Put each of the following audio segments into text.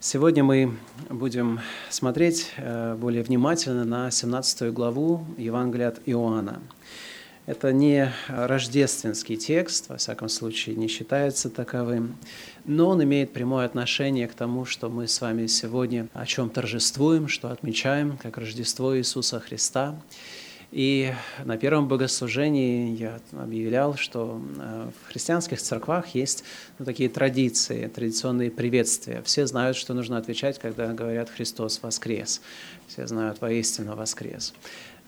Сегодня мы будем смотреть э, более внимательно на 17 главу Евангелия от Иоанна. Это не рождественский текст, во всяком случае не считается таковым, но он имеет прямое отношение к тому, что мы с вами сегодня о чем торжествуем, что отмечаем, как Рождество Иисуса Христа. И на первом богослужении я объявлял, что э, в христианских церквах есть ну, такие традиции, традиционные приветствия. Все знают, что нужно отвечать, когда говорят «Христос воскрес». Все знают «Воистину воскрес».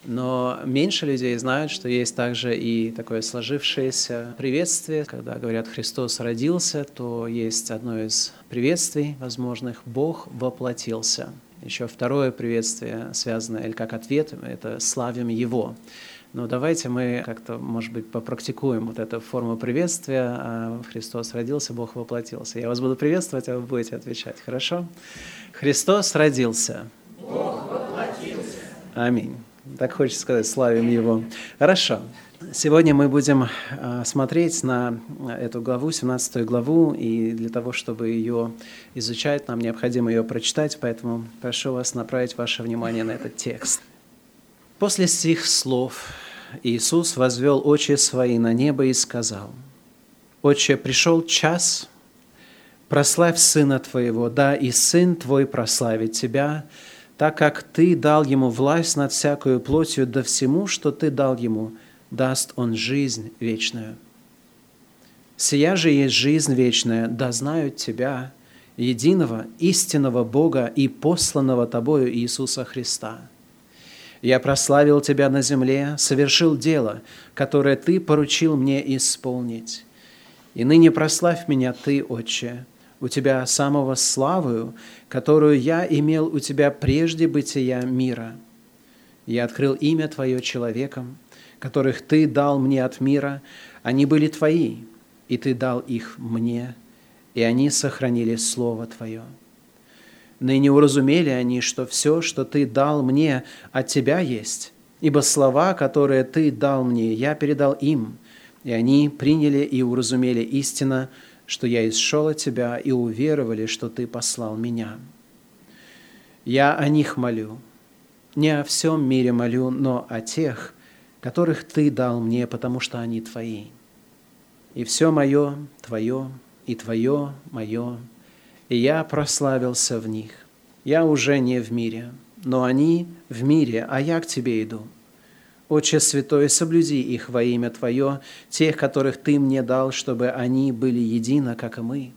Но меньше людей знают, что есть также и такое сложившееся приветствие. Когда говорят «Христос родился», то есть одно из приветствий возможных «Бог воплотился». Еще второе приветствие, связанное или как ответ, это «славим Его». Но давайте мы как-то, может быть, попрактикуем вот эту форму приветствия. А Христос родился, Бог воплотился. Я вас буду приветствовать, а вы будете отвечать. Хорошо? Христос родился. Бог воплотился. Аминь. Так хочется сказать, славим Его. Хорошо. Сегодня мы будем а, смотреть на эту главу, 17 главу, и для того, чтобы ее изучать, нам необходимо ее прочитать, поэтому прошу вас направить ваше внимание на этот текст. После сих слов Иисус возвел очи свои на небо и сказал, «Отче, пришел час, прославь Сына Твоего, да, и Сын Твой прославит Тебя, так как Ты дал Ему власть над всякою плотью, да всему, что Ты дал Ему – даст Он жизнь вечную. Сия же есть жизнь вечная, да знают Тебя, единого истинного Бога и посланного Тобою Иисуса Христа. Я прославил Тебя на земле, совершил дело, которое Ты поручил мне исполнить. И ныне прославь меня Ты, Отче, у Тебя самого славою, которую я имел у Тебя прежде бытия мира. Я открыл имя Твое человеком – которых Ты дал мне от мира, они были Твои, и Ты дал их мне, и они сохранили Слово Твое. Ныне уразумели они, что все, что Ты дал мне, от Тебя есть, ибо слова, которые Ты дал мне, я передал им, и они приняли и уразумели истина, что я исшел от Тебя, и уверовали, что Ты послал меня. Я о них молю, не о всем мире молю, но о тех, которых Ты дал мне, потому что они Твои. И все мое Твое, и Твое мое, и я прославился в них. Я уже не в мире, но они в мире, а я к Тебе иду. Отче Святой, соблюди их во имя Твое, тех, которых Ты мне дал, чтобы они были едино, как и мы.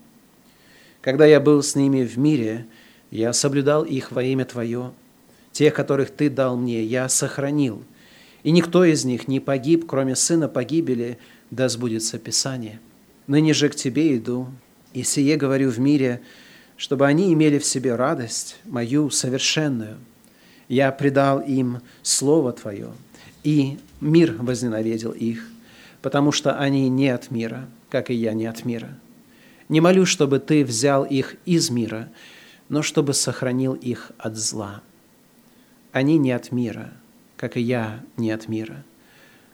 Когда я был с ними в мире, я соблюдал их во имя Твое. Тех, которых Ты дал мне, я сохранил – и никто из них не погиб, кроме сына погибели, да сбудется Писание. Ныне же к Тебе иду, и сие говорю в мире, чтобы они имели в себе радость, мою совершенную. Я предал им Слово Твое, и мир возненавидел их, потому что они не от мира, как и я не от мира. Не молю, чтобы Ты взял их из мира, но чтобы сохранил их от зла. Они не от мира – как и я не от мира.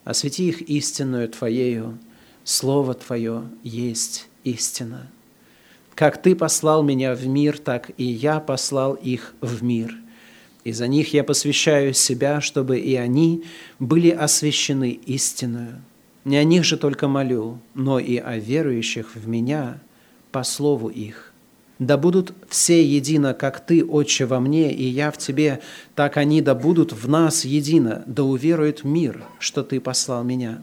Освети их истинную Твоею, Слово Твое есть истина. Как Ты послал меня в мир, так и я послал их в мир. И за них я посвящаю себя, чтобы и они были освящены истинную. Не о них же только молю, но и о верующих в Меня по слову их да будут все едино, как Ты, Отче, во мне, и я в Тебе, так они да будут в нас едино, да уверует мир, что Ты послал меня.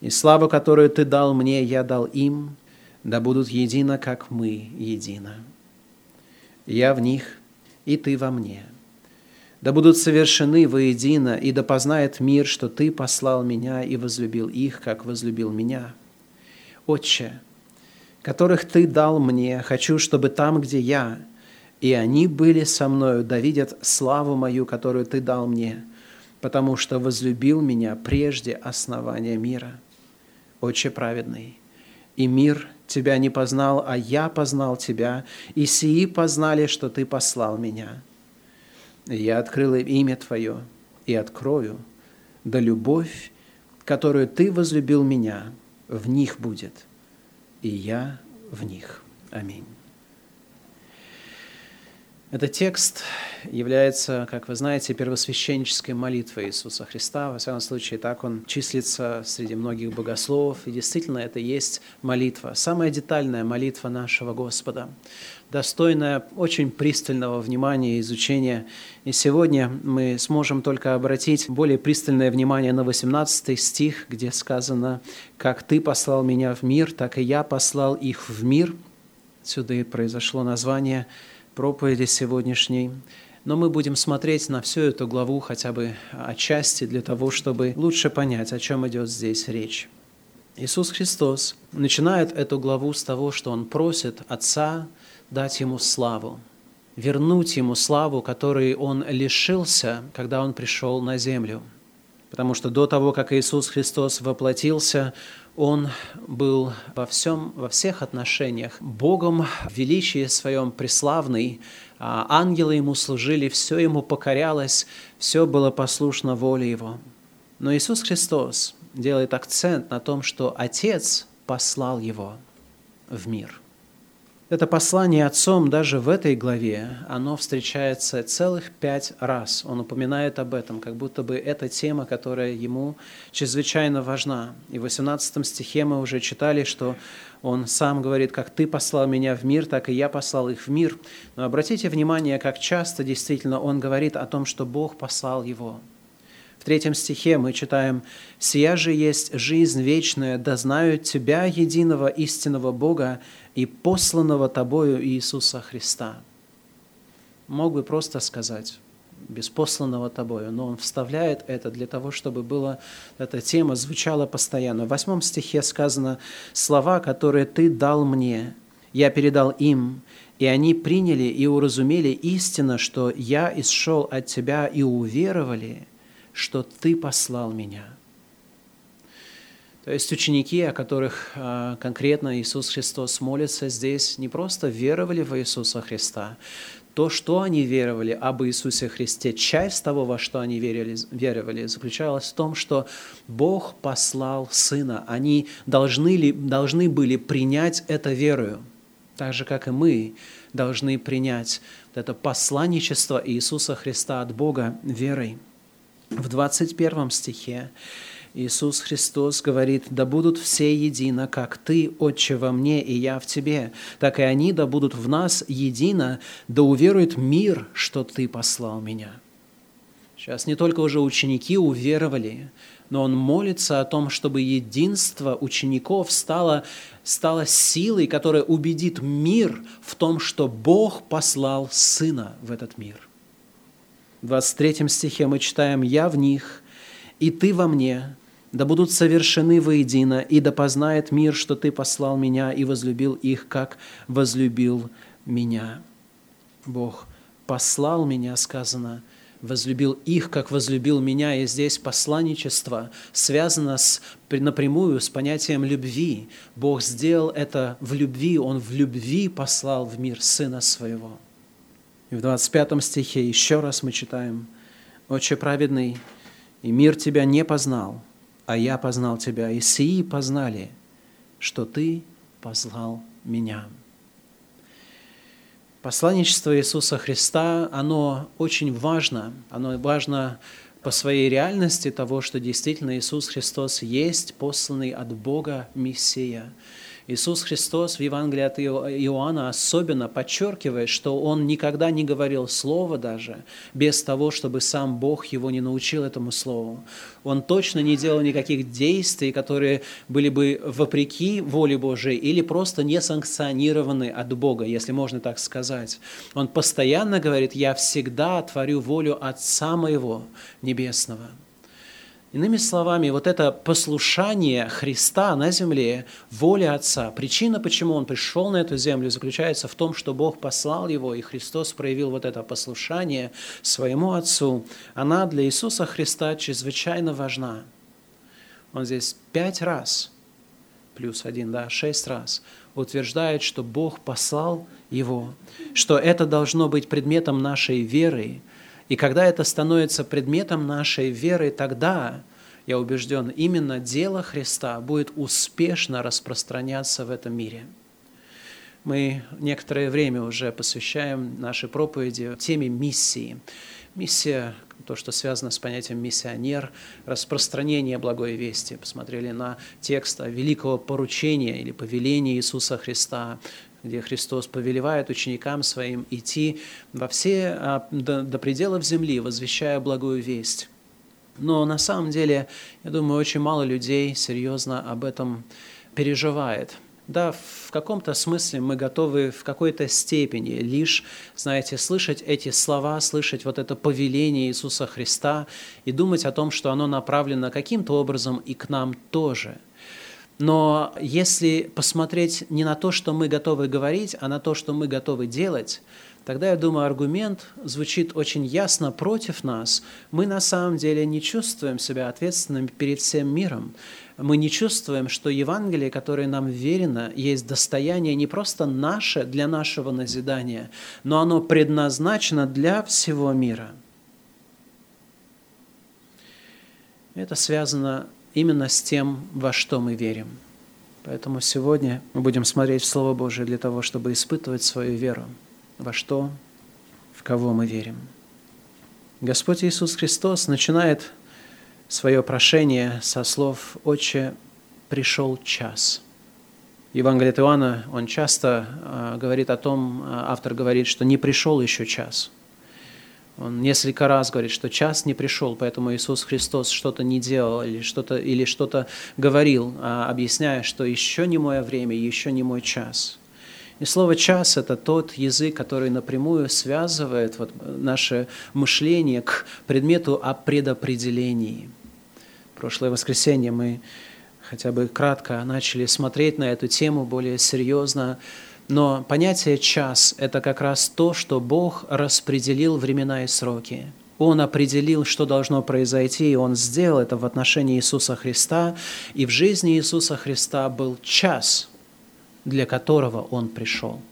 И славу, которую Ты дал мне, я дал им, да будут едино, как мы едино. Я в них, и Ты во мне. Да будут совершены воедино, и да познает мир, что Ты послал меня и возлюбил их, как возлюбил меня. Отче, которых Ты дал мне, хочу, чтобы там, где я, и они были со мною, да видят славу мою, которую Ты дал мне, потому что возлюбил меня прежде основания мира. Отче праведный, и мир Тебя не познал, а я познал Тебя, и сии познали, что Ты послал меня. Я открыл им имя Твое и открою, да любовь, которую Ты возлюбил меня, в них будет – и я в них. Аминь. Этот текст является, как вы знаете, первосвященнической молитвой Иисуса Христа. Во всяком случае, так он числится среди многих богословов. И действительно, это есть молитва, самая детальная молитва нашего Господа, достойная очень пристального внимания и изучения. И сегодня мы сможем только обратить более пристальное внимание на 18 стих, где сказано «Как Ты послал меня в мир, так и я послал их в мир». Отсюда и произошло название – проповеди сегодняшней. Но мы будем смотреть на всю эту главу хотя бы отчасти для того, чтобы лучше понять, о чем идет здесь речь. Иисус Христос начинает эту главу с того, что Он просит Отца дать Ему славу, вернуть Ему славу, которой Он лишился, когда Он пришел на землю. Потому что до того, как Иисус Христос воплотился, он был во всем, во всех отношениях Богом в величии своем преславный, а ангелы ему служили, все ему покорялось, все было послушно воле его. Но Иисус Христос делает акцент на том, что Отец послал его в мир – это послание отцом даже в этой главе, оно встречается целых пять раз. Он упоминает об этом, как будто бы это тема, которая ему чрезвычайно важна. И в 18 стихе мы уже читали, что он сам говорит, как ты послал меня в мир, так и я послал их в мир. Но обратите внимание, как часто действительно он говорит о том, что Бог послал его. В третьем стихе мы читаем «Сия же есть жизнь вечная, да знают Тебя, единого истинного Бога, и посланного Тобою Иисуса Христа. Мог бы просто сказать, без посланного Тобою, но он вставляет это для того, чтобы была эта тема звучала постоянно. В восьмом стихе сказано «Слова, которые Ты дал мне, я передал им, и они приняли и уразумели истинно, что я исшел от Тебя, и уверовали, что Ты послал меня». То есть ученики, о которых а, конкретно Иисус Христос молится здесь, не просто веровали в Иисуса Христа, то, что они веровали об Иисусе Христе, часть того, во что они верили, веровали, заключалась в том, что Бог послал Сына. Они должны, ли, должны были принять это верою, так же, как и мы должны принять это посланничество Иисуса Христа от Бога верой. В 21 стихе Иисус Христос говорит, «Да будут все едино, как Ты, Отче, во мне, и я в Тебе, так и они да будут в нас едино, да уверует мир, что Ты послал меня». Сейчас не только уже ученики уверовали, но он молится о том, чтобы единство учеников стало, стало силой, которая убедит мир в том, что Бог послал Сына в этот мир. В 23 стихе мы читаем «Я в них, и ты во мне, да будут совершены воедино, и да познает мир, что Ты послал меня и возлюбил их, как возлюбил меня». Бог послал меня, сказано, возлюбил их, как возлюбил меня. И здесь посланничество связано с, напрямую с понятием любви. Бог сделал это в любви, Он в любви послал в мир Сына Своего. И в 25 стихе еще раз мы читаем, «Отче праведный, и мир Тебя не познал, а я познал тебя, и сии познали, что ты познал меня». Посланничество Иисуса Христа, оно очень важно. Оно важно по своей реальности того, что действительно Иисус Христос есть посланный от Бога Мессия – Иисус Христос в Евангелии от Иоанна особенно подчеркивает, что Он никогда не говорил слова даже без того, чтобы сам Бог его не научил этому слову. Он точно не делал никаких действий, которые были бы вопреки воле Божией или просто не санкционированы от Бога, если можно так сказать. Он постоянно говорит, «Я всегда творю волю Отца моего Небесного». Иными словами, вот это послушание Христа на земле, воля Отца, причина, почему Он пришел на эту землю, заключается в том, что Бог послал Его, и Христос проявил вот это послушание своему Отцу. Она для Иисуса Христа чрезвычайно важна. Он здесь пять раз, плюс один, да, шесть раз, утверждает, что Бог послал Его, что это должно быть предметом нашей веры, и когда это становится предметом нашей веры, тогда, я убежден, именно дело Христа будет успешно распространяться в этом мире. Мы некоторое время уже посвящаем нашей проповеди теме миссии. Миссия то, что связано с понятием миссионер, распространение благой вести. Посмотрели на текст великого поручения или повеления Иисуса Христа, где Христос повелевает ученикам своим идти во все а, до, до пределов земли, возвещая благую весть. Но на самом деле, я думаю, очень мало людей серьезно об этом переживает – да, в каком-то смысле мы готовы в какой-то степени лишь, знаете, слышать эти слова, слышать вот это повеление Иисуса Христа и думать о том, что оно направлено каким-то образом и к нам тоже. Но если посмотреть не на то, что мы готовы говорить, а на то, что мы готовы делать, тогда, я думаю, аргумент звучит очень ясно против нас. Мы на самом деле не чувствуем себя ответственными перед всем миром мы не чувствуем, что Евангелие, которое нам верено, есть достояние не просто наше для нашего назидания, но оно предназначено для всего мира. Это связано именно с тем, во что мы верим. Поэтому сегодня мы будем смотреть в Слово Божие для того, чтобы испытывать свою веру. Во что, в кого мы верим. Господь Иисус Христос начинает свое прошение со слов «Отче, пришел час». Евангелие Иоанна, он часто э, говорит о том, э, автор говорит, что не пришел еще час. Он несколько раз говорит, что час не пришел, поэтому Иисус Христос что-то не делал или что-то, или что-то говорил, э, объясняя, что еще не мое время, еще не мой час. И слово «час» – это тот язык, который напрямую связывает вот наше мышление к предмету о предопределении – прошлое воскресенье мы хотя бы кратко начали смотреть на эту тему более серьезно. Но понятие «час» – это как раз то, что Бог распределил времена и сроки. Он определил, что должно произойти, и Он сделал это в отношении Иисуса Христа. И в жизни Иисуса Христа был час, для которого Он пришел.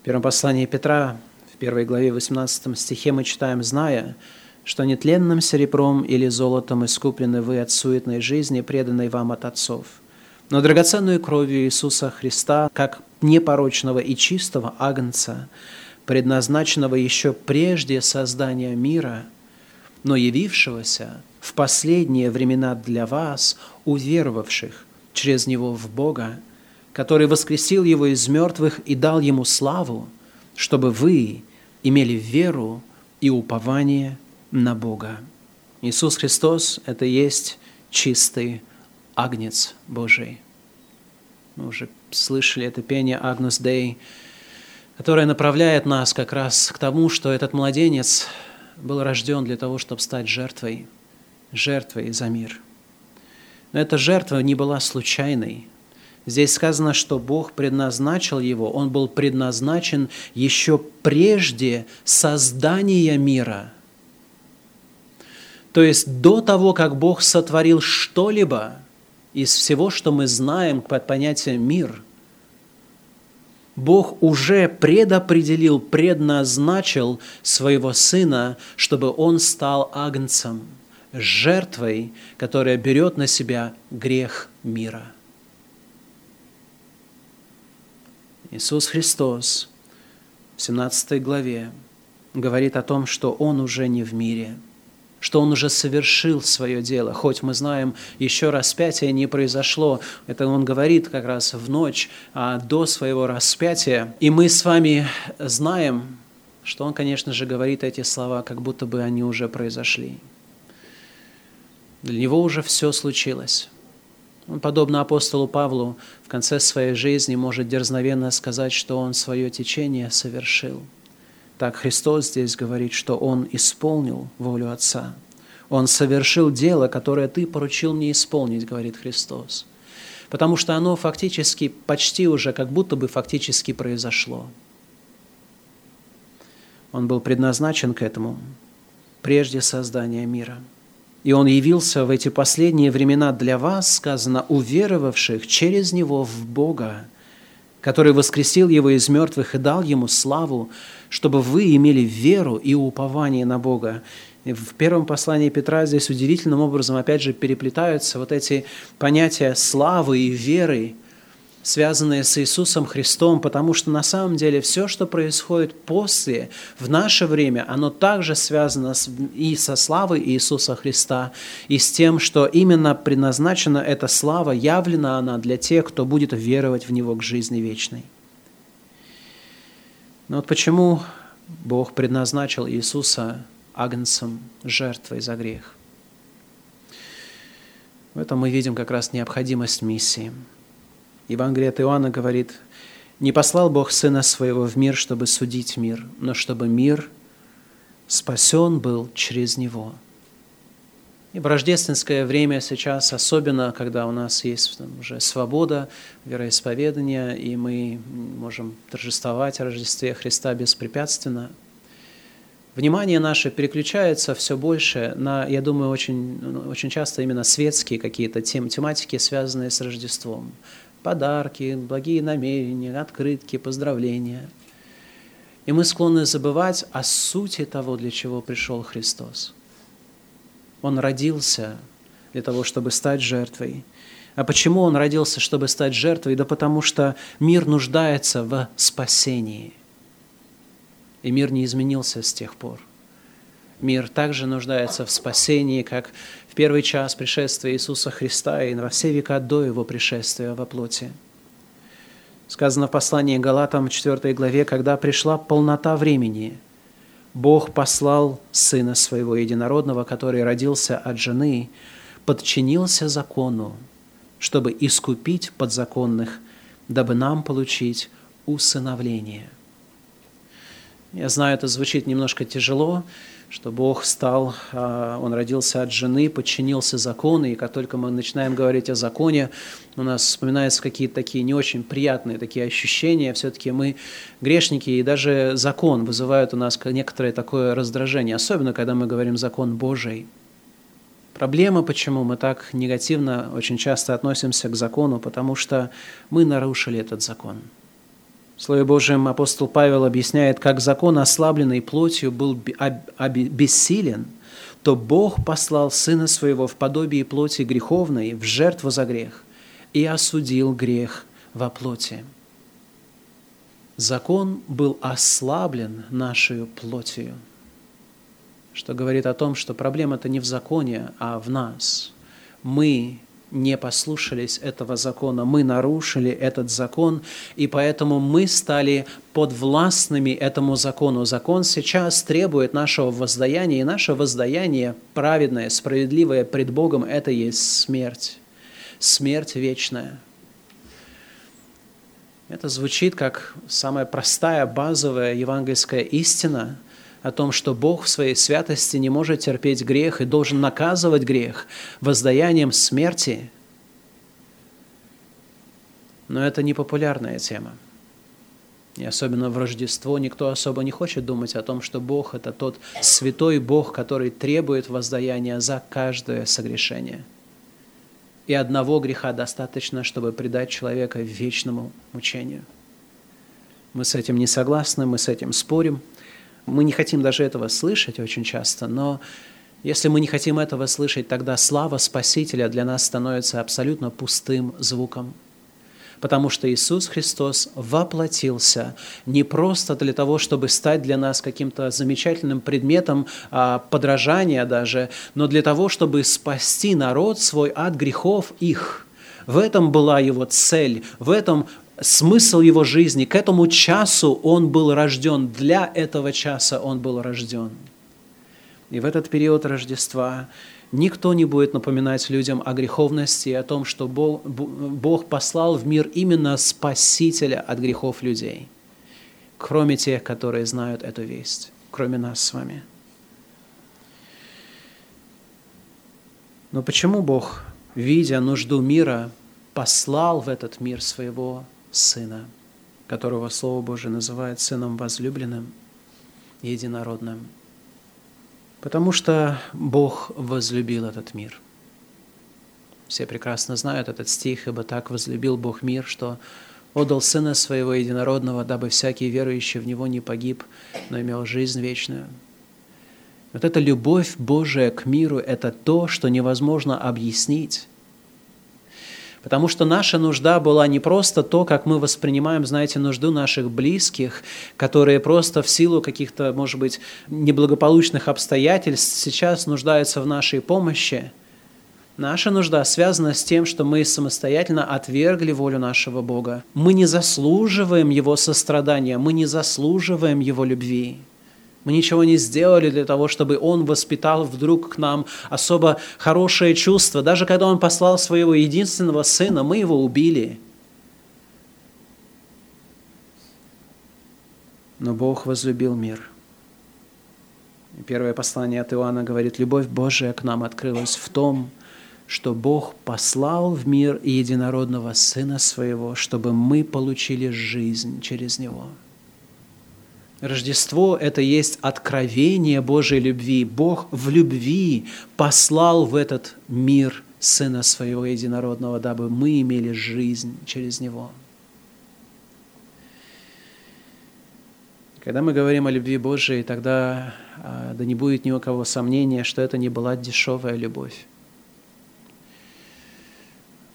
В первом послании Петра, в первой главе 18 стихе мы читаем «Зная, что нетленным серебром или золотом искуплены вы от суетной жизни, преданной вам от отцов, но драгоценную кровью Иисуса Христа, как непорочного и чистого агнца, предназначенного еще прежде создания мира, но явившегося в последние времена для вас, уверовавших через Него в Бога, который воскресил Его из мертвых и дал Ему славу, чтобы вы имели веру и упование на Бога. Иисус Христос – это есть чистый Агнец Божий. Мы уже слышали это пение «Агнус Дей», которое направляет нас как раз к тому, что этот младенец был рожден для того, чтобы стать жертвой, жертвой за мир. Но эта жертва не была случайной. Здесь сказано, что Бог предназначил его, он был предназначен еще прежде создания мира – то есть до того, как Бог сотворил что-либо из всего, что мы знаем под понятием «мир», Бог уже предопределил, предназначил своего Сына, чтобы Он стал агнцем, жертвой, которая берет на себя грех мира. Иисус Христос в 17 главе говорит о том, что Он уже не в мире – что он уже совершил свое дело, хоть мы знаем, еще распятие не произошло. Это он говорит как раз в ночь а, до своего распятия. И мы с вами знаем, что он, конечно же, говорит эти слова, как будто бы они уже произошли. Для него уже все случилось. Он, подобно апостолу Павлу, в конце своей жизни может дерзновенно сказать, что он свое течение совершил – так Христос здесь говорит, что Он исполнил волю Отца. Он совершил дело, которое Ты поручил мне исполнить, говорит Христос. Потому что оно фактически, почти уже, как будто бы фактически произошло. Он был предназначен к этому прежде создания мира. И Он явился в эти последние времена для вас, сказано, уверовавших через Него в Бога, который воскресил Его из мертвых и дал Ему славу, чтобы вы имели веру и упование на Бога. И в первом послании Петра здесь удивительным образом, опять же, переплетаются вот эти понятия славы и веры, связанные с Иисусом Христом, потому что на самом деле все, что происходит после, в наше время, оно также связано с, и со славой Иисуса Христа, и с тем, что именно предназначена эта слава, явлена она для тех, кто будет веровать в Него к жизни вечной. Но вот почему Бог предназначил Иисуса агнцем, жертвой за грех? В этом мы видим как раз необходимость миссии – Евангелие от Иоанна говорит, «Не послал Бог Сына Своего в мир, чтобы судить мир, но чтобы мир спасен был через Него». И в рождественское время сейчас, особенно когда у нас есть там, уже свобода вероисповедания, и мы можем торжествовать о Рождестве Христа беспрепятственно, внимание наше переключается все больше на, я думаю, очень, очень часто именно светские какие-то тем, тематики, связанные с Рождеством подарки, благие намерения, открытки, поздравления. И мы склонны забывать о сути того, для чего пришел Христос. Он родился для того, чтобы стать жертвой. А почему Он родился, чтобы стать жертвой? Да потому что мир нуждается в спасении. И мир не изменился с тех пор. Мир также нуждается в спасении, как первый час пришествия Иисуса Христа и во все века до Его пришествия во плоти. Сказано в послании Галатам 4 главе, когда пришла полнота времени, Бог послал Сына Своего Единородного, который родился от жены, подчинился закону, чтобы искупить подзаконных, дабы нам получить усыновление. Я знаю, это звучит немножко тяжело, что Бог стал, а, Он родился от жены, подчинился закону, и как только мы начинаем говорить о законе, у нас вспоминаются какие-то такие не очень приятные такие ощущения, все-таки мы грешники, и даже закон вызывает у нас некоторое такое раздражение, особенно когда мы говорим «закон Божий». Проблема, почему мы так негативно очень часто относимся к закону, потому что мы нарушили этот закон – в Слове Божьем апостол Павел объясняет, как закон, ослабленный плотью, был бессилен, то Бог послал Сына Своего в подобие плоти греховной, в жертву за грех, и осудил грех во плоти. Закон был ослаблен нашей плотью, что говорит о том, что проблема-то не в законе, а в нас. Мы не послушались этого закона, мы нарушили этот закон, и поэтому мы стали подвластными этому закону. Закон сейчас требует нашего воздаяния, и наше воздаяние праведное, справедливое пред Богом – это есть смерть, смерть вечная. Это звучит как самая простая, базовая евангельская истина – о том, что Бог в своей святости не может терпеть грех и должен наказывать грех воздаянием смерти. Но это не популярная тема. И особенно в Рождество никто особо не хочет думать о том, что Бог – это тот святой Бог, который требует воздаяния за каждое согрешение. И одного греха достаточно, чтобы предать человека вечному мучению. Мы с этим не согласны, мы с этим спорим – мы не хотим даже этого слышать очень часто, но если мы не хотим этого слышать, тогда слава Спасителя для нас становится абсолютно пустым звуком. Потому что Иисус Христос воплотился не просто для того, чтобы стать для нас каким-то замечательным предметом а, подражания даже, но для того, чтобы спасти народ свой от грехов их. В этом была его цель, в этом смысл его жизни. К этому часу он был рожден, для этого часа он был рожден. И в этот период Рождества никто не будет напоминать людям о греховности и о том, что Бог, Бог послал в мир именно Спасителя от грехов людей, кроме тех, которые знают эту весть, кроме нас с вами. Но почему Бог, видя нужду мира, послал в этот мир своего Сына, которого Слово Божие называет Сыном возлюбленным, единородным. Потому что Бог возлюбил этот мир. Все прекрасно знают этот стих, ибо так возлюбил Бог мир, что отдал Сына Своего Единородного, дабы всякий верующий в Него не погиб, но имел жизнь вечную. Вот эта любовь Божия к миру – это то, что невозможно объяснить, Потому что наша нужда была не просто то, как мы воспринимаем, знаете, нужду наших близких, которые просто в силу каких-то, может быть, неблагополучных обстоятельств сейчас нуждаются в нашей помощи. Наша нужда связана с тем, что мы самостоятельно отвергли волю нашего Бога. Мы не заслуживаем Его сострадания, мы не заслуживаем Его любви. Мы ничего не сделали для того, чтобы Он воспитал вдруг к нам особо хорошее чувство. Даже когда Он послал своего единственного Сына, мы Его убили. Но Бог возлюбил мир. Первое послание от Иоанна говорит, любовь Божия к нам открылась в том, что Бог послал в мир единородного Сына Своего, чтобы мы получили жизнь через Него. Рождество – это есть откровение Божьей любви. Бог в любви послал в этот мир Сына Своего Единородного, дабы мы имели жизнь через Него. Когда мы говорим о любви Божией, тогда а, да не будет ни у кого сомнения, что это не была дешевая любовь.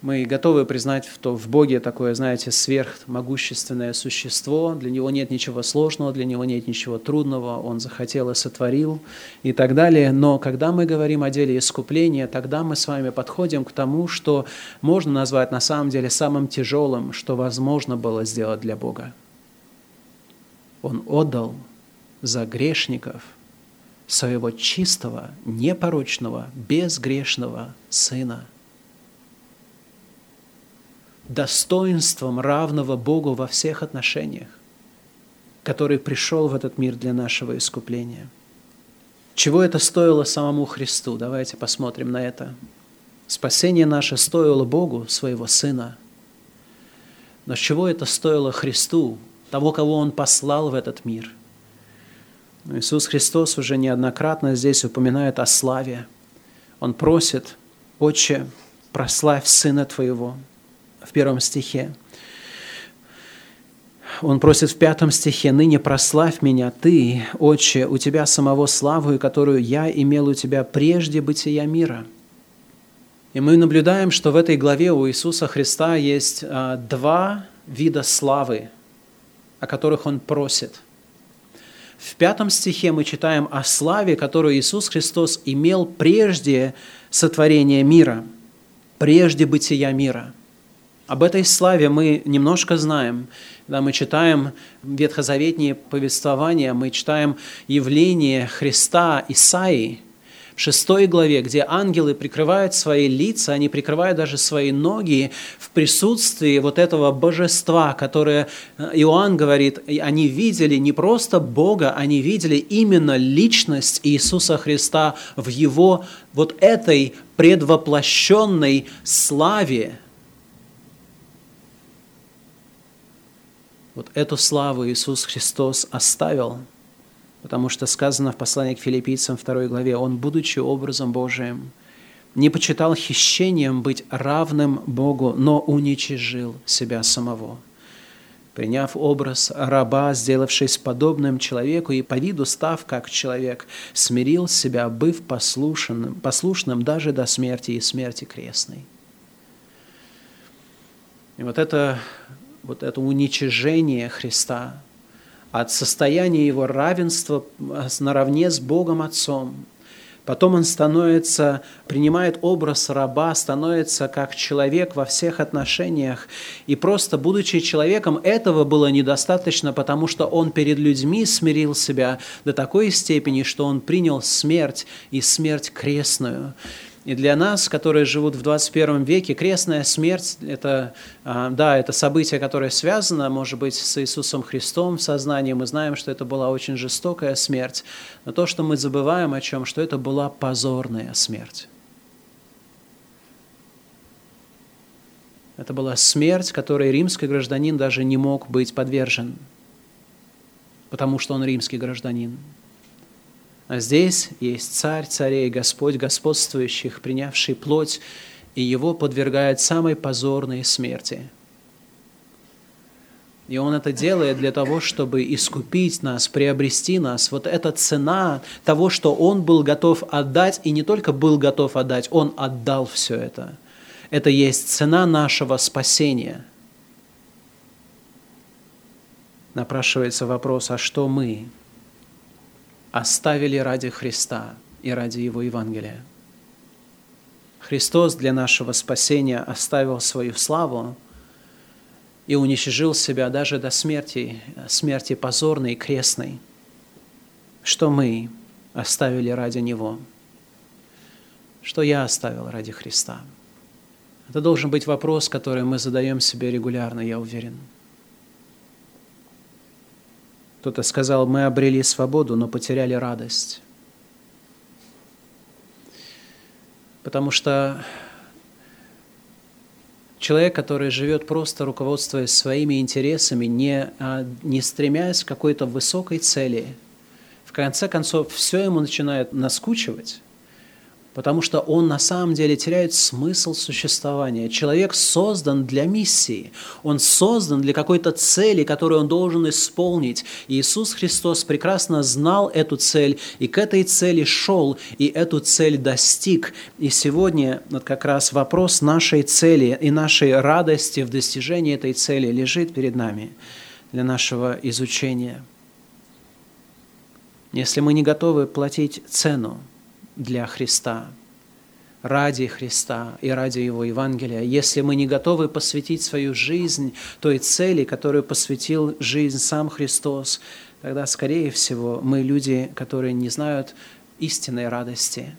Мы готовы признать, что в Боге такое, знаете, сверхмогущественное существо, для него нет ничего сложного, для него нет ничего трудного, он захотел и сотворил и так далее. Но когда мы говорим о деле искупления, тогда мы с вами подходим к тому, что можно назвать на самом деле самым тяжелым, что возможно было сделать для Бога. Он отдал за грешников своего чистого, непорочного, безгрешного Сына – достоинством равного Богу во всех отношениях, который пришел в этот мир для нашего искупления. Чего это стоило самому Христу? Давайте посмотрим на это. Спасение наше стоило Богу своего Сына. Но чего это стоило Христу, того, кого Он послал в этот мир? Иисус Христос уже неоднократно здесь упоминает о славе. Он просит, «Отче, прославь Сына Твоего, в первом стихе. Он просит в пятом стихе, «Ныне прославь меня, Ты, Отче, у Тебя самого славу, которую я имел у Тебя прежде бытия мира». И мы наблюдаем, что в этой главе у Иисуса Христа есть а, два вида славы, о которых Он просит. В пятом стихе мы читаем о славе, которую Иисус Христос имел прежде сотворения мира, прежде бытия мира – об этой славе мы немножко знаем. Когда мы читаем ветхозаветные повествования, мы читаем явление Христа Исаии – в шестой главе, где ангелы прикрывают свои лица, они прикрывают даже свои ноги в присутствии вот этого божества, которое э, Иоанн говорит, они видели не просто Бога, они видели именно личность Иисуса Христа в Его вот этой предвоплощенной славе, Вот эту славу Иисус Христос оставил, потому что сказано в послании к филиппийцам 2 главе, Он, будучи образом Божиим, не почитал хищением быть равным Богу, но уничижил себя самого, приняв образ раба, сделавшись подобным человеку и по виду став как человек, смирил себя, быв послушным, послушным даже до смерти и смерти крестной. И вот это вот это уничижение Христа, от состояния его равенства наравне с Богом Отцом. Потом он становится, принимает образ раба, становится как человек во всех отношениях. И просто, будучи человеком, этого было недостаточно, потому что он перед людьми смирил себя до такой степени, что он принял смерть и смерть крестную. И для нас, которые живут в 21 веке, крестная смерть – это, а, да, это событие, которое связано, может быть, с Иисусом Христом в сознании. Мы знаем, что это была очень жестокая смерть. Но то, что мы забываем о чем, что это была позорная смерть. Это была смерть, которой римский гражданин даже не мог быть подвержен, потому что он римский гражданин. А здесь есть царь царей, Господь господствующих, принявший плоть, и его подвергает самой позорной смерти. И Он это делает для того, чтобы искупить нас, приобрести нас. Вот эта цена того, что Он был готов отдать, и не только был готов отдать, Он отдал все это – Это есть цена нашего спасения. Напрашивается вопрос, а что мы оставили ради Христа и ради Его Евангелия? Христос для нашего спасения оставил свою славу и уничижил себя даже до смерти, смерти позорной и крестной. Что мы оставили ради Него? Что я оставил ради Христа? Это должен быть вопрос, который мы задаем себе регулярно, я уверен. Кто-то сказал, мы обрели свободу, но потеряли радость. Потому что человек, который живет просто руководствуясь своими интересами, не, а, не стремясь к какой-то высокой цели, в конце концов все ему начинает наскучивать, потому что он на самом деле теряет смысл существования. Человек создан для миссии, он создан для какой-то цели, которую он должен исполнить. И Иисус Христос прекрасно знал эту цель, и к этой цели шел, и эту цель достиг. И сегодня вот как раз вопрос нашей цели и нашей радости в достижении этой цели лежит перед нами для нашего изучения. Если мы не готовы платить цену, для Христа, ради Христа и ради Его Евангелия, если мы не готовы посвятить свою жизнь той цели, которую посвятил жизнь сам Христос, тогда, скорее всего, мы люди, которые не знают истинной радости.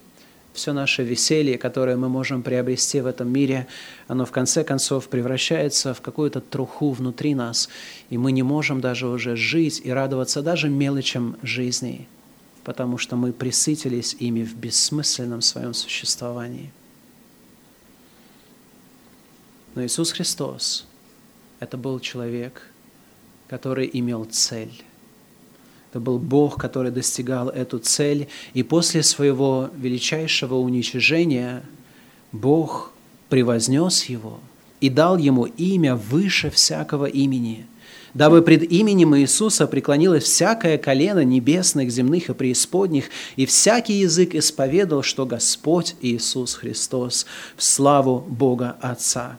Все наше веселье, которое мы можем приобрести в этом мире, оно в конце концов превращается в какую-то труху внутри нас, и мы не можем даже уже жить и радоваться даже мелочам жизни – потому что мы присытились ими в бессмысленном своем существовании. Но Иисус Христос – это был человек, который имел цель. Это был Бог, который достигал эту цель, и после своего величайшего уничижения Бог превознес его и дал ему имя выше всякого имени – дабы пред именем Иисуса преклонилось всякое колено небесных, земных и преисподних, и всякий язык исповедал, что Господь Иисус Христос в славу Бога Отца.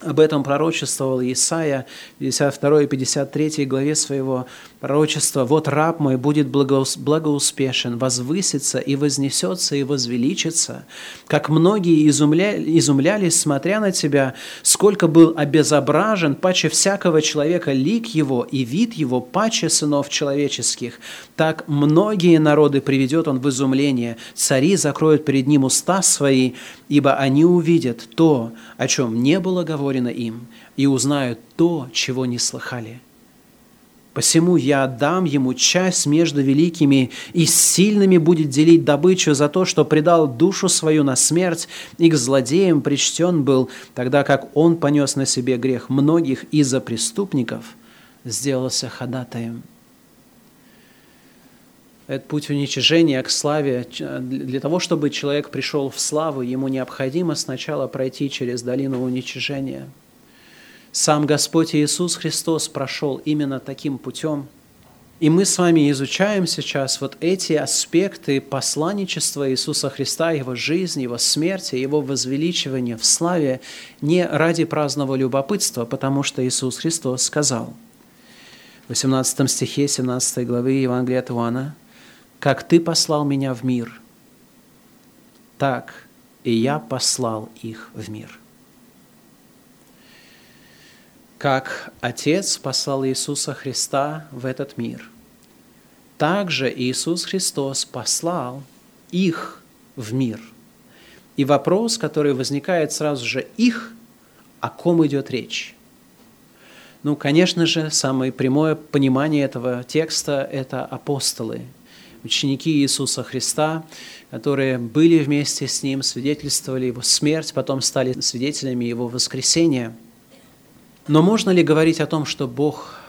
Об этом пророчествовал Исаия в 52 и 53 главе своего пророчества. «Вот раб мой будет благоуспешен, возвысится и вознесется и возвеличится, как многие изумля... изумлялись, смотря на тебя, сколько был обезображен паче всякого человека лик его и вид его паче сынов человеческих. Так многие народы приведет он в изумление, цари закроют перед ним уста свои, ибо они увидят то, о чем не было говорено им, и узнают то, чего не слыхали. Посему я дам ему часть между великими, и сильными будет делить добычу за то, что предал душу свою на смерть, и к злодеям причтен был, тогда как он понес на себе грех многих из-за преступников, сделался ходатаем. Этот путь уничижения к славе, для того, чтобы человек пришел в славу, ему необходимо сначала пройти через долину уничижения – сам Господь Иисус Христос прошел именно таким путем. И мы с вами изучаем сейчас вот эти аспекты посланничества Иисуса Христа, Его жизни, Его смерти, Его возвеличивания в славе не ради праздного любопытства, потому что Иисус Христос сказал в 18 стихе 17 главы Евангелия от Иоанна, «Как Ты послал Меня в мир, так и Я послал их в мир». Как Отец послал Иисуса Христа в этот мир, также Иисус Христос послал их в мир. И вопрос, который возникает сразу же, их, о ком идет речь? Ну, конечно же, самое прямое понимание этого текста – это апостолы, ученики Иисуса Христа, которые были вместе с Ним, свидетельствовали Его смерть, потом стали свидетелями Его воскресения – но можно ли говорить о том, что Бог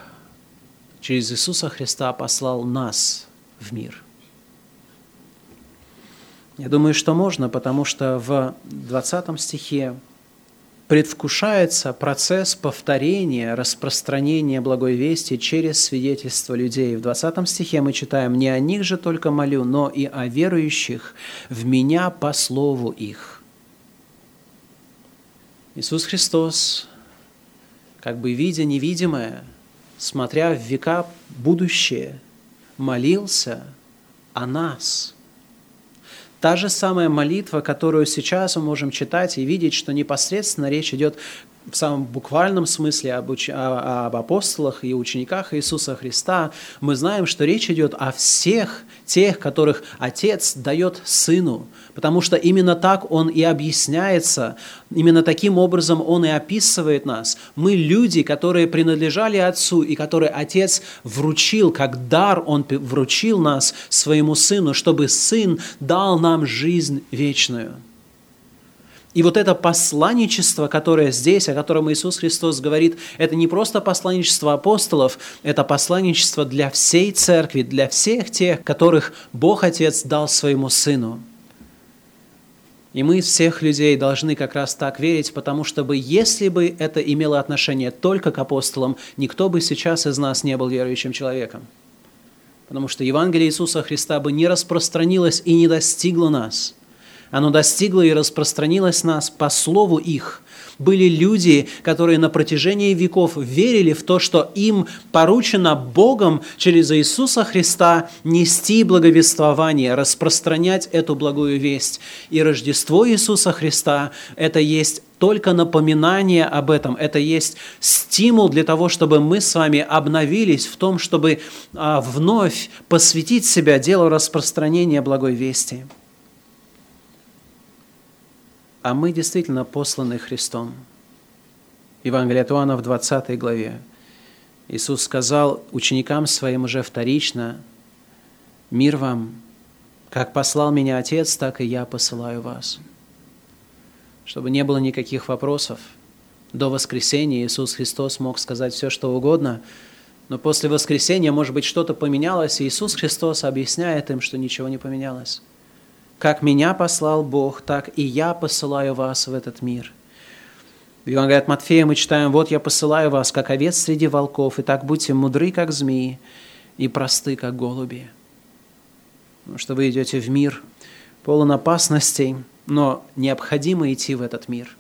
через Иисуса Христа послал нас в мир? Я думаю, что можно, потому что в 20 стихе предвкушается процесс повторения, распространения благой вести через свидетельство людей. В 20 стихе мы читаем «Не о них же только молю, но и о верующих в Меня по слову их». Иисус Христос, как бы видя невидимое, смотря в века будущее, молился о нас. Та же самая молитва, которую сейчас мы можем читать и видеть, что непосредственно речь идет в самом буквальном смысле об, уч... об апостолах и учениках Иисуса Христа, мы знаем, что речь идет о всех тех, которых Отец дает Сыну, потому что именно так Он и объясняется, именно таким образом Он и описывает нас. Мы люди, которые принадлежали Отцу и которые Отец вручил, как дар Он вручил нас своему Сыну, чтобы Сын дал нам жизнь вечную. И вот это посланничество, которое здесь, о котором Иисус Христос говорит, это не просто посланничество апостолов, это посланничество для всей церкви, для всех тех, которых Бог Отец дал своему Сыну. И мы всех людей должны как раз так верить, потому что бы, если бы это имело отношение только к апостолам, никто бы сейчас из нас не был верующим человеком. Потому что Евангелие Иисуса Христа бы не распространилось и не достигло нас – оно достигло и распространилось нас по слову их. Были люди, которые на протяжении веков верили в то, что им поручено Богом через Иисуса Христа нести благовествование, распространять эту благую весть. И Рождество Иисуса Христа – это есть только напоминание об этом, это есть стимул для того, чтобы мы с вами обновились в том, чтобы а, вновь посвятить себя делу распространения благой вести а мы действительно посланы Христом. Евангелие от Иоанна в 20 главе. Иисус сказал ученикам своим уже вторично, «Мир вам, как послал меня Отец, так и я посылаю вас». Чтобы не было никаких вопросов, до воскресения Иисус Христос мог сказать все, что угодно, но после воскресения, может быть, что-то поменялось, и Иисус Христос объясняет им, что ничего не поменялось. Как меня послал Бог, так и я посылаю вас в этот мир. В Евангелии от Матфея мы читаем, «Вот я посылаю вас, как овец среди волков, и так будьте мудры, как змеи, и просты, как голуби». Потому что вы идете в мир, полон опасностей, но необходимо идти в этот мир.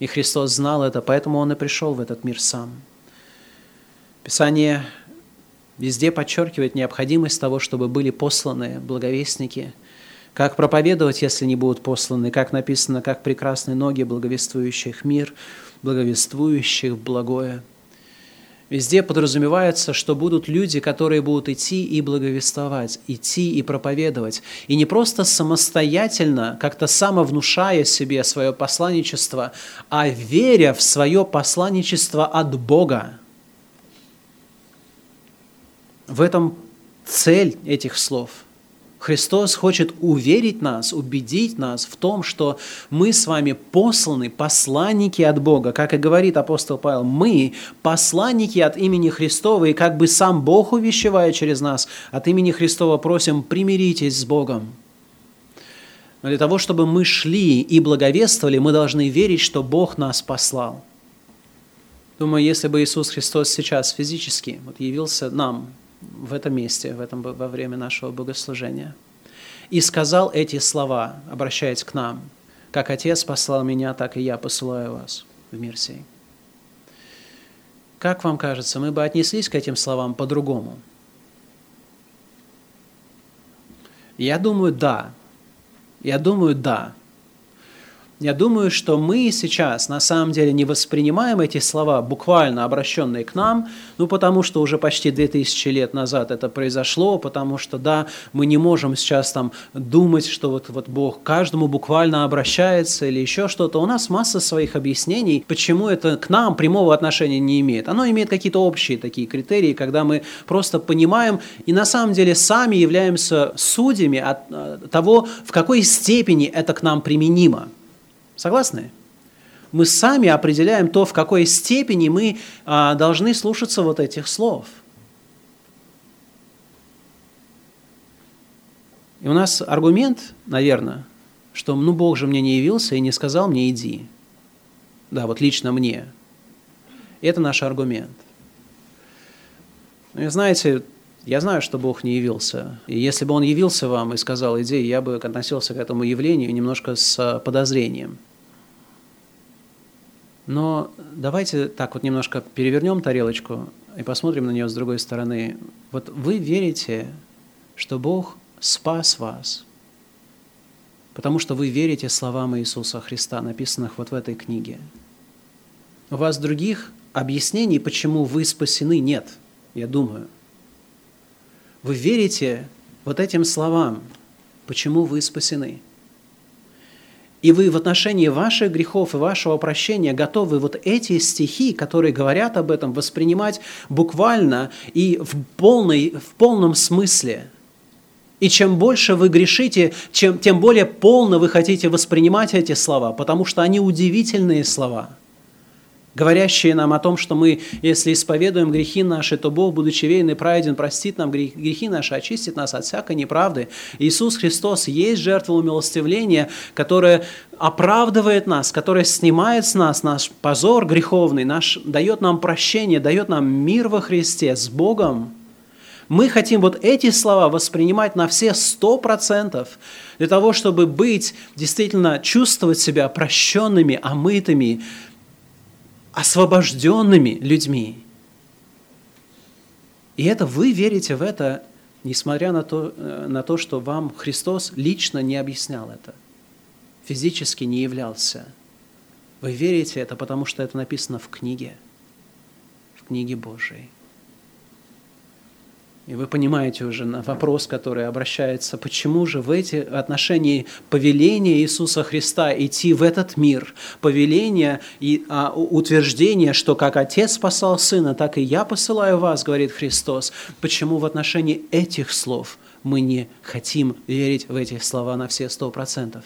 И Христос знал это, поэтому Он и пришел в этот мир сам. Писание везде подчеркивает необходимость того, чтобы были посланы благовестники – как проповедовать, если не будут посланы? Как написано, как прекрасны ноги благовествующих мир, благовествующих благое. Везде подразумевается, что будут люди, которые будут идти и благовествовать, идти и проповедовать. И не просто самостоятельно, как-то самовнушая себе свое посланничество, а веря в свое посланничество от Бога. В этом цель этих слов – Христос хочет уверить нас, убедить нас в том, что мы с вами посланы, посланники от Бога. Как и говорит апостол Павел, мы посланники от имени Христова, и как бы сам Бог, увещевая через нас, от имени Христова просим, примиритесь с Богом. Но для того, чтобы мы шли и благовествовали, мы должны верить, что Бог нас послал. Думаю, если бы Иисус Христос сейчас физически вот явился нам, в этом месте, в этом, во время нашего богослужения. И сказал эти слова, обращаясь к нам, «Как Отец послал меня, так и я посылаю вас в мир сей». Как вам кажется, мы бы отнеслись к этим словам по-другому? Я думаю, да. Я думаю, да. Я думаю, что мы сейчас на самом деле не воспринимаем эти слова, буквально обращенные к нам, ну потому что уже почти 2000 лет назад это произошло, потому что, да, мы не можем сейчас там думать, что вот, вот Бог каждому буквально обращается или еще что-то. У нас масса своих объяснений, почему это к нам прямого отношения не имеет. Оно имеет какие-то общие такие критерии, когда мы просто понимаем и на самом деле сами являемся судьями от э, того, в какой степени это к нам применимо. Согласны? Мы сами определяем то, в какой степени мы а, должны слушаться вот этих слов. И у нас аргумент, наверное, что ну Бог же мне не явился и не сказал мне иди. Да, вот лично мне. Это наш аргумент. Ну, и знаете, я знаю, что Бог не явился. И если бы Он явился вам и сказал иди, я бы относился к этому явлению немножко с подозрением – Но давайте так вот немножко перевернем тарелочку и посмотрим на нее с другой стороны. Вот вы верите, что Бог спас вас, потому что вы верите словам Иисуса Христа, написанных вот в этой книге. У вас других объяснений, почему вы спасены, нет, я думаю. Вы верите вот этим словам, почему вы спасены – и вы в отношении ваших грехов и вашего прощения готовы вот эти стихи, которые говорят об этом, воспринимать буквально и в, полной, в полном смысле. И чем больше вы грешите, чем, тем более полно вы хотите воспринимать эти слова, потому что они удивительные слова – говорящие нам о том, что мы, если исповедуем грехи наши, то Бог, будучи верен и праведен, простит нам грехи наши, очистит нас от всякой неправды. Иисус Христос есть жертва умилостивления, которая оправдывает нас, которая снимает с нас наш позор греховный, наш, дает нам прощение, дает нам мир во Христе с Богом. Мы хотим вот эти слова воспринимать на все сто процентов для того, чтобы быть, действительно чувствовать себя прощенными, омытыми, освобожденными людьми. И это вы верите в это, несмотря на то, э, на то, что вам Христос лично не объяснял это, физически не являлся. Вы верите это, потому что это написано в книге, в книге Божией. И вы понимаете уже на вопрос, который обращается, почему же в эти отношения повеления Иисуса Христа идти в этот мир, повеление и а, утверждение, что как Отец спасал Сына, так и я посылаю вас, говорит Христос. Почему в отношении этих слов мы не хотим верить в эти слова на все сто процентов?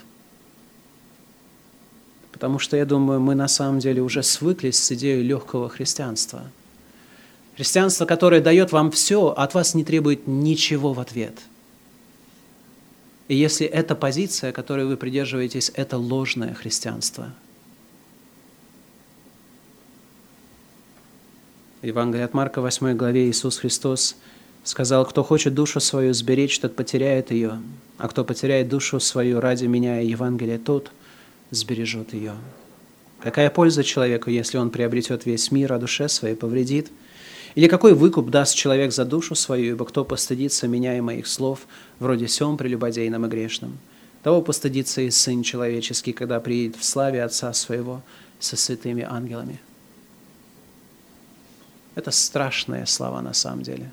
Потому что, я думаю, мы на самом деле уже свыклись с идеей легкого христианства – Христианство, которое дает вам все, от вас не требует ничего в ответ. И если эта позиция, которой вы придерживаетесь, это ложное христианство. В Евангелии от Марка, 8 главе, Иисус Христос сказал, «Кто хочет душу свою сберечь, тот потеряет ее, а кто потеряет душу свою ради меня и Евангелия, тот сбережет ее». Какая польза человеку, если он приобретет весь мир, а душе своей повредит – или какой выкуп даст человек за душу свою, ибо кто постыдится меня и моих слов, вроде сем прелюбодейным и грешным? Того постыдится и Сын Человеческий, когда приедет в славе Отца Своего со святыми ангелами. Это страшные слова на самом деле.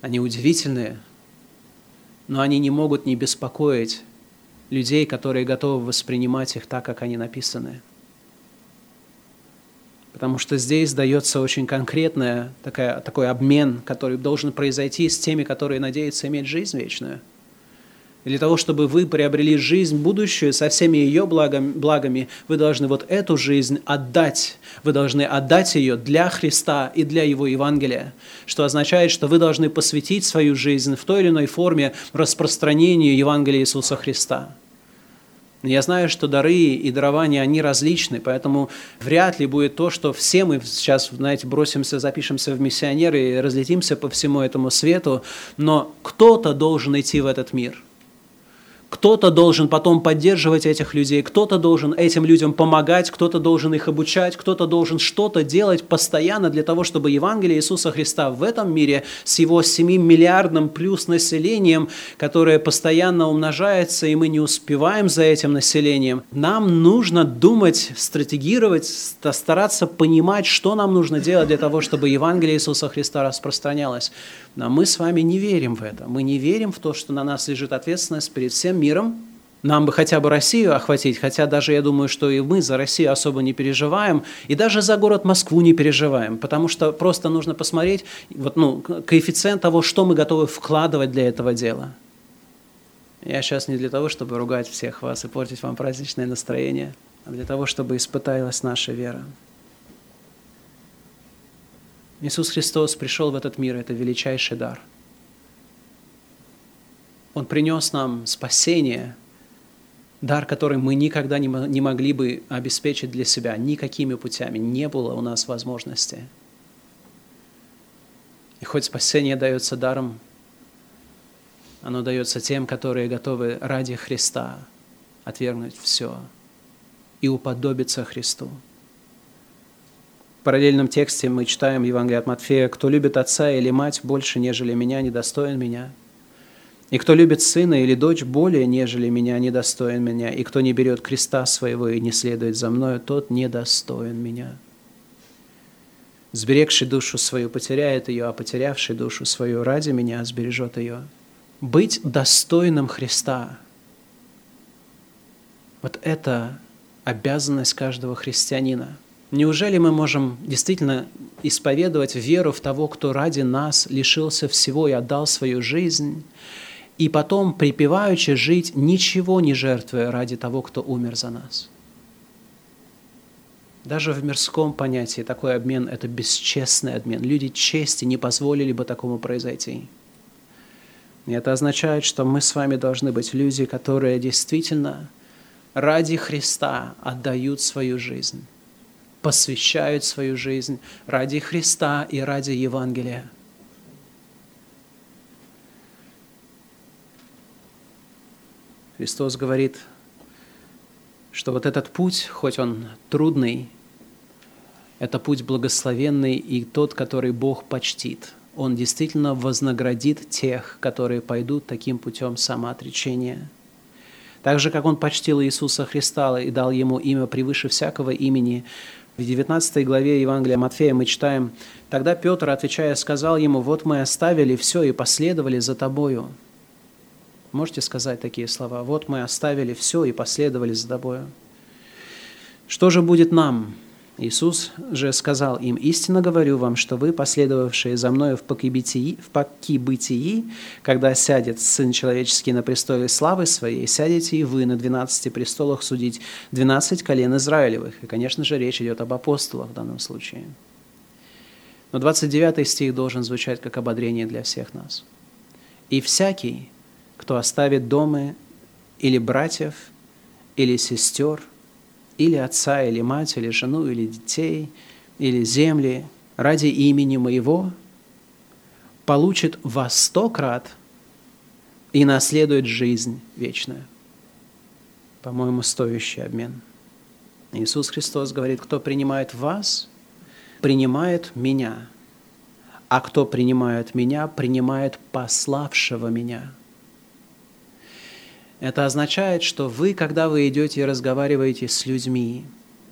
Они удивительные, но они не могут не беспокоить людей, которые готовы воспринимать их так, как они написаны – потому что здесь дается очень конкретная такая, такой обмен, который должен произойти с теми, которые надеются иметь жизнь вечную. И для того, чтобы вы приобрели жизнь будущую со всеми ее благами, благами, вы должны вот эту жизнь отдать. Вы должны отдать ее для Христа и для Его Евангелия, что означает, что вы должны посвятить свою жизнь в той или иной форме распространению Евангелия Иисуса Христа. Я знаю, что дары и дарования, они различны, поэтому вряд ли будет то, что все мы сейчас, знаете, бросимся, запишемся в миссионеры и разлетимся по всему этому свету, но кто-то должен идти в этот мир – кто-то должен потом поддерживать этих людей, кто-то должен этим людям помогать, кто-то должен их обучать, кто-то должен что-то делать постоянно для того, чтобы Евангелие Иисуса Христа в этом мире с его 7 миллиардным плюс населением, которое постоянно умножается, и мы не успеваем за этим населением, нам нужно думать, стратегировать, стараться понимать, что нам нужно делать для того, чтобы Евангелие Иисуса Христа распространялось. Но мы с вами не верим в это. Мы не верим в то, что на нас лежит ответственность перед всем миром. Нам бы хотя бы Россию охватить, хотя даже я думаю, что и мы за Россию особо не переживаем, и даже за город Москву не переживаем, потому что просто нужно посмотреть вот, ну, коэффициент того, что мы готовы вкладывать для этого дела. Я сейчас не для того, чтобы ругать всех вас и портить вам праздничное настроение, а для того, чтобы испыталась наша вера. Иисус Христос пришел в этот мир, это величайший дар. Он принес нам спасение, дар, который мы никогда не могли бы обеспечить для себя никакими путями. Не было у нас возможности. И хоть спасение дается даром, оно дается тем, которые готовы ради Христа отвергнуть все и уподобиться Христу. Параллельном тексте мы читаем Евангелие от Матфея, «Кто любит отца или мать больше, нежели меня, недостоин меня. И кто любит сына или дочь более, нежели меня, недостоин меня. И кто не берет креста своего и не следует за мною, тот недостоин меня». Сберегший душу свою потеряет ее, а потерявший душу свою ради меня сбережет ее. Быть достойным Христа – вот это обязанность каждого христианина – Неужели мы можем действительно исповедовать веру в того, кто ради нас лишился всего и отдал свою жизнь, и потом, припеваючи, жить, ничего не жертвуя ради того, кто умер за нас? Даже в мирском понятии такой обмен – это бесчестный обмен. Люди чести не позволили бы такому произойти. И это означает, что мы с вами должны быть люди, которые действительно ради Христа отдают свою жизнь посвящают свою жизнь ради Христа и ради Евангелия. Христос говорит, что вот этот путь, хоть он трудный, это путь благословенный и тот, который Бог почтит. Он действительно вознаградит тех, которые пойдут таким путем самоотречения. Так же, как Он почтил Иисуса Христа и дал Ему имя превыше всякого имени, в 19 главе Евангелия Матфея мы читаем, «Тогда Петр, отвечая, сказал ему, «Вот мы оставили все и последовали за тобою». Можете сказать такие слова? «Вот мы оставили все и последовали за тобою». Что же будет нам? Иисус же сказал им, «Истинно говорю вам, что вы, последовавшие за мною в покибытии, в покибытии когда сядет Сын Человеческий на престоле славы Своей, сядете и вы на двенадцати престолах судить двенадцать колен Израилевых». И, конечно же, речь идет об апостолах в данном случае. Но 29 стих должен звучать как ободрение для всех нас. «И всякий, кто оставит дома или братьев, или сестер – или отца, или мать, или жену, или детей, или земли ради имени моего, получит во сто крат и наследует жизнь вечную. По-моему, стоящий обмен. Иисус Христос говорит, кто принимает вас, принимает меня, а кто принимает меня, принимает пославшего меня – это означает, что вы, когда вы идете и разговариваете с людьми,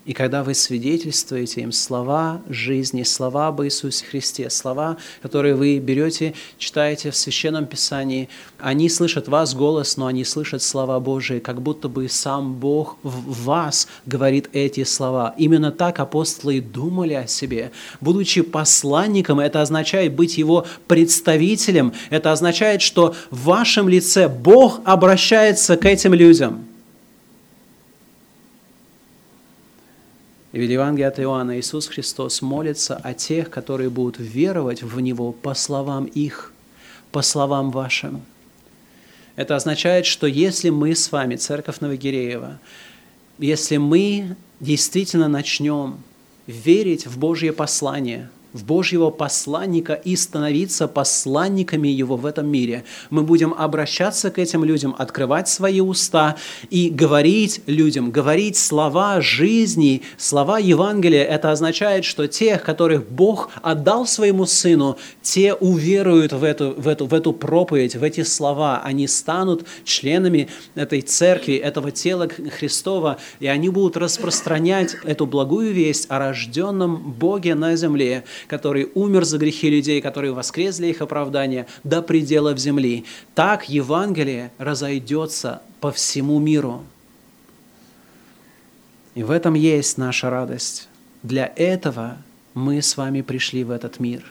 и когда вы свидетельствуете им слова жизни, слова об Иисусе Христе, слова, которые вы берете, читаете в Священном Писании, они слышат вас голос, но они слышат слова Божии, как будто бы сам Бог в вас говорит эти слова. Именно так апостолы думали о себе. Будучи посланником, это означает быть его представителем, это означает, что в вашем лице Бог обращается к этим людям – И в Евангелии от Иоанна Иисус Христос молится о тех, которые будут веровать в Него по словам их, по словам вашим. Это означает, что если мы с вами, Церковь Новогиреева, если мы действительно начнем верить в Божье послание – в Божьего посланника и становиться посланниками Его в этом мире. Мы будем обращаться к этим людям, открывать свои уста и говорить людям, говорить слова жизни, слова Евангелия. Это означает, что тех, которых Бог отдал своему Сыну, те уверуют в эту, в эту, в эту проповедь, в эти слова. Они станут членами этой церкви, этого тела Христова, и они будут распространять эту благую весть о рожденном Боге на земле, который умер за грехи людей, который воскрес для их оправдания до пределов земли. Так Евангелие разойдется по всему миру. И в этом есть наша радость. Для этого мы с вами пришли в этот мир.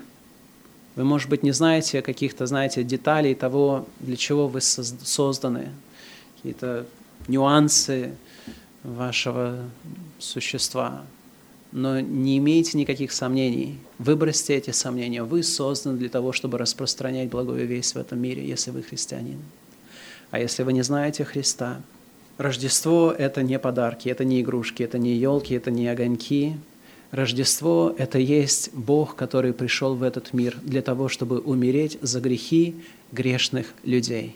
Вы, может быть, не знаете каких-то, знаете, деталей того, для чего вы созданы, какие-то нюансы вашего существа но не имейте никаких сомнений. Выбросьте эти сомнения. Вы созданы для того, чтобы распространять благую весть в этом мире, если вы христианин. А если вы не знаете Христа, Рождество – это не подарки, это не игрушки, это не елки, это не огоньки. Рождество – это есть Бог, который пришел в этот мир для того, чтобы умереть за грехи грешных людей.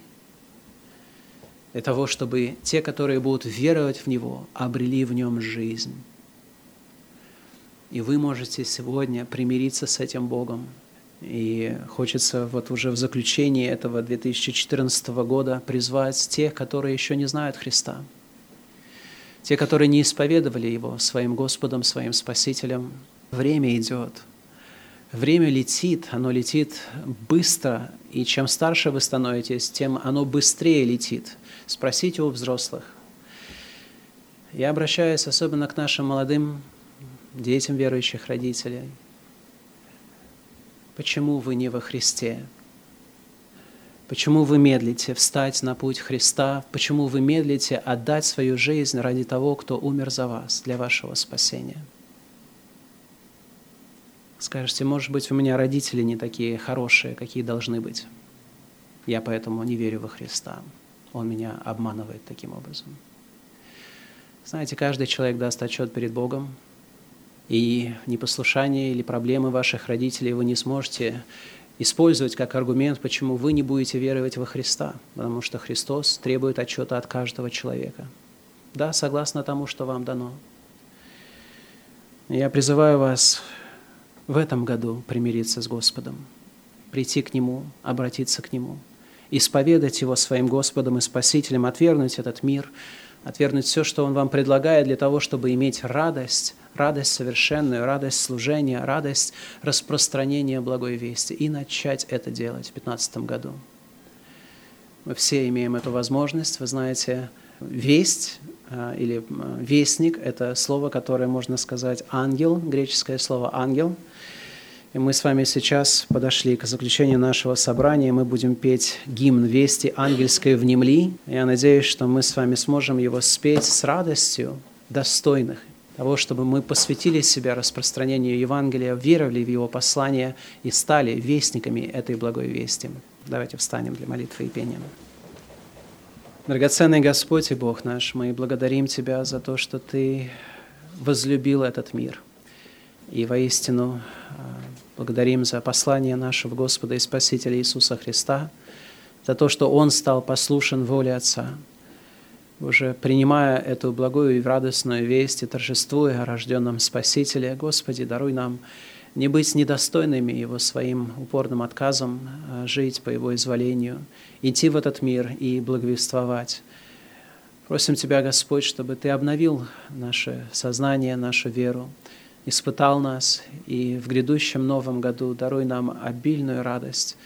для того, чтобы те, которые будут веровать в Него, обрели в Нем жизнь. И вы можете сегодня примириться с этим Богом. И хочется вот уже в заключении этого 2014 года призвать тех, которые еще не знают Христа, те, которые не исповедовали Его своим Господом, своим Спасителем. Время идет, время летит, оно летит быстро, и чем старше вы становитесь, тем оно быстрее летит. Спросите у взрослых. Я обращаюсь особенно к нашим молодым детям верующих родителей. Почему вы не во Христе? Почему вы медлите встать на путь Христа? Почему вы медлите отдать свою жизнь ради того, кто умер за вас, для вашего спасения? Скажете, может быть, у меня родители не такие хорошие, какие должны быть. Я поэтому не верю во Христа. Он меня обманывает таким образом. Знаете, каждый человек даст отчет перед Богом, и непослушание или проблемы ваших родителей вы не сможете использовать как аргумент, почему вы не будете веровать во Христа, потому что Христос требует отчета от каждого человека. Да, согласно тому, что вам дано. Я призываю вас в этом году примириться с Господом, прийти к Нему, обратиться к Нему, исповедать Его своим Господом и Спасителем, отвергнуть этот мир, отвергнуть все, что Он вам предлагает для того, чтобы иметь радость радость совершенную, радость служения, радость распространения благой вести и начать это делать в 2015 году. Мы все имеем эту возможность. Вы знаете, весть а, или вестник – это слово, которое можно сказать ангел, греческое слово ангел. И мы с вами сейчас подошли к заключению нашего собрания. Мы будем петь гимн «Вести ангельской внемли». Я надеюсь, что мы с вами сможем его спеть с радостью достойных того, чтобы мы посвятили себя распространению Евангелия, веровали в его послание и стали вестниками этой благой вести. Давайте встанем для молитвы и пения. Драгоценный Господь и Бог наш, мы благодарим Тебя за то, что Ты возлюбил этот мир. И воистину а, благодарим за послание нашего Господа и Спасителя Иисуса Христа, за то, что Он стал послушен воле Отца, уже принимая эту благую и радостную весть и торжествуя о рожденном Спасителе, Господи, даруй нам не быть недостойными Его своим упорным отказом, а жить по Его изволению, идти в этот мир и благовествовать. Просим Тебя, Господь, чтобы Ты обновил наше сознание, нашу веру, испытал нас, и в грядущем новом году даруй нам обильную радость,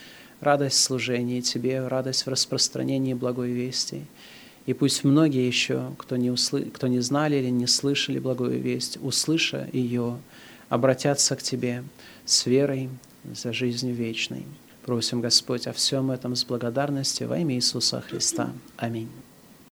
радость служения Тебе, радость в распространении благой вести – и пусть многие еще, кто не, услы... кто не знали или не слышали благую весть, услыша ее, обратятся к Тебе с верой за жизнь вечной. Просим, Господь, о всем этом с благодарностью во имя Иисуса Христа. Аминь.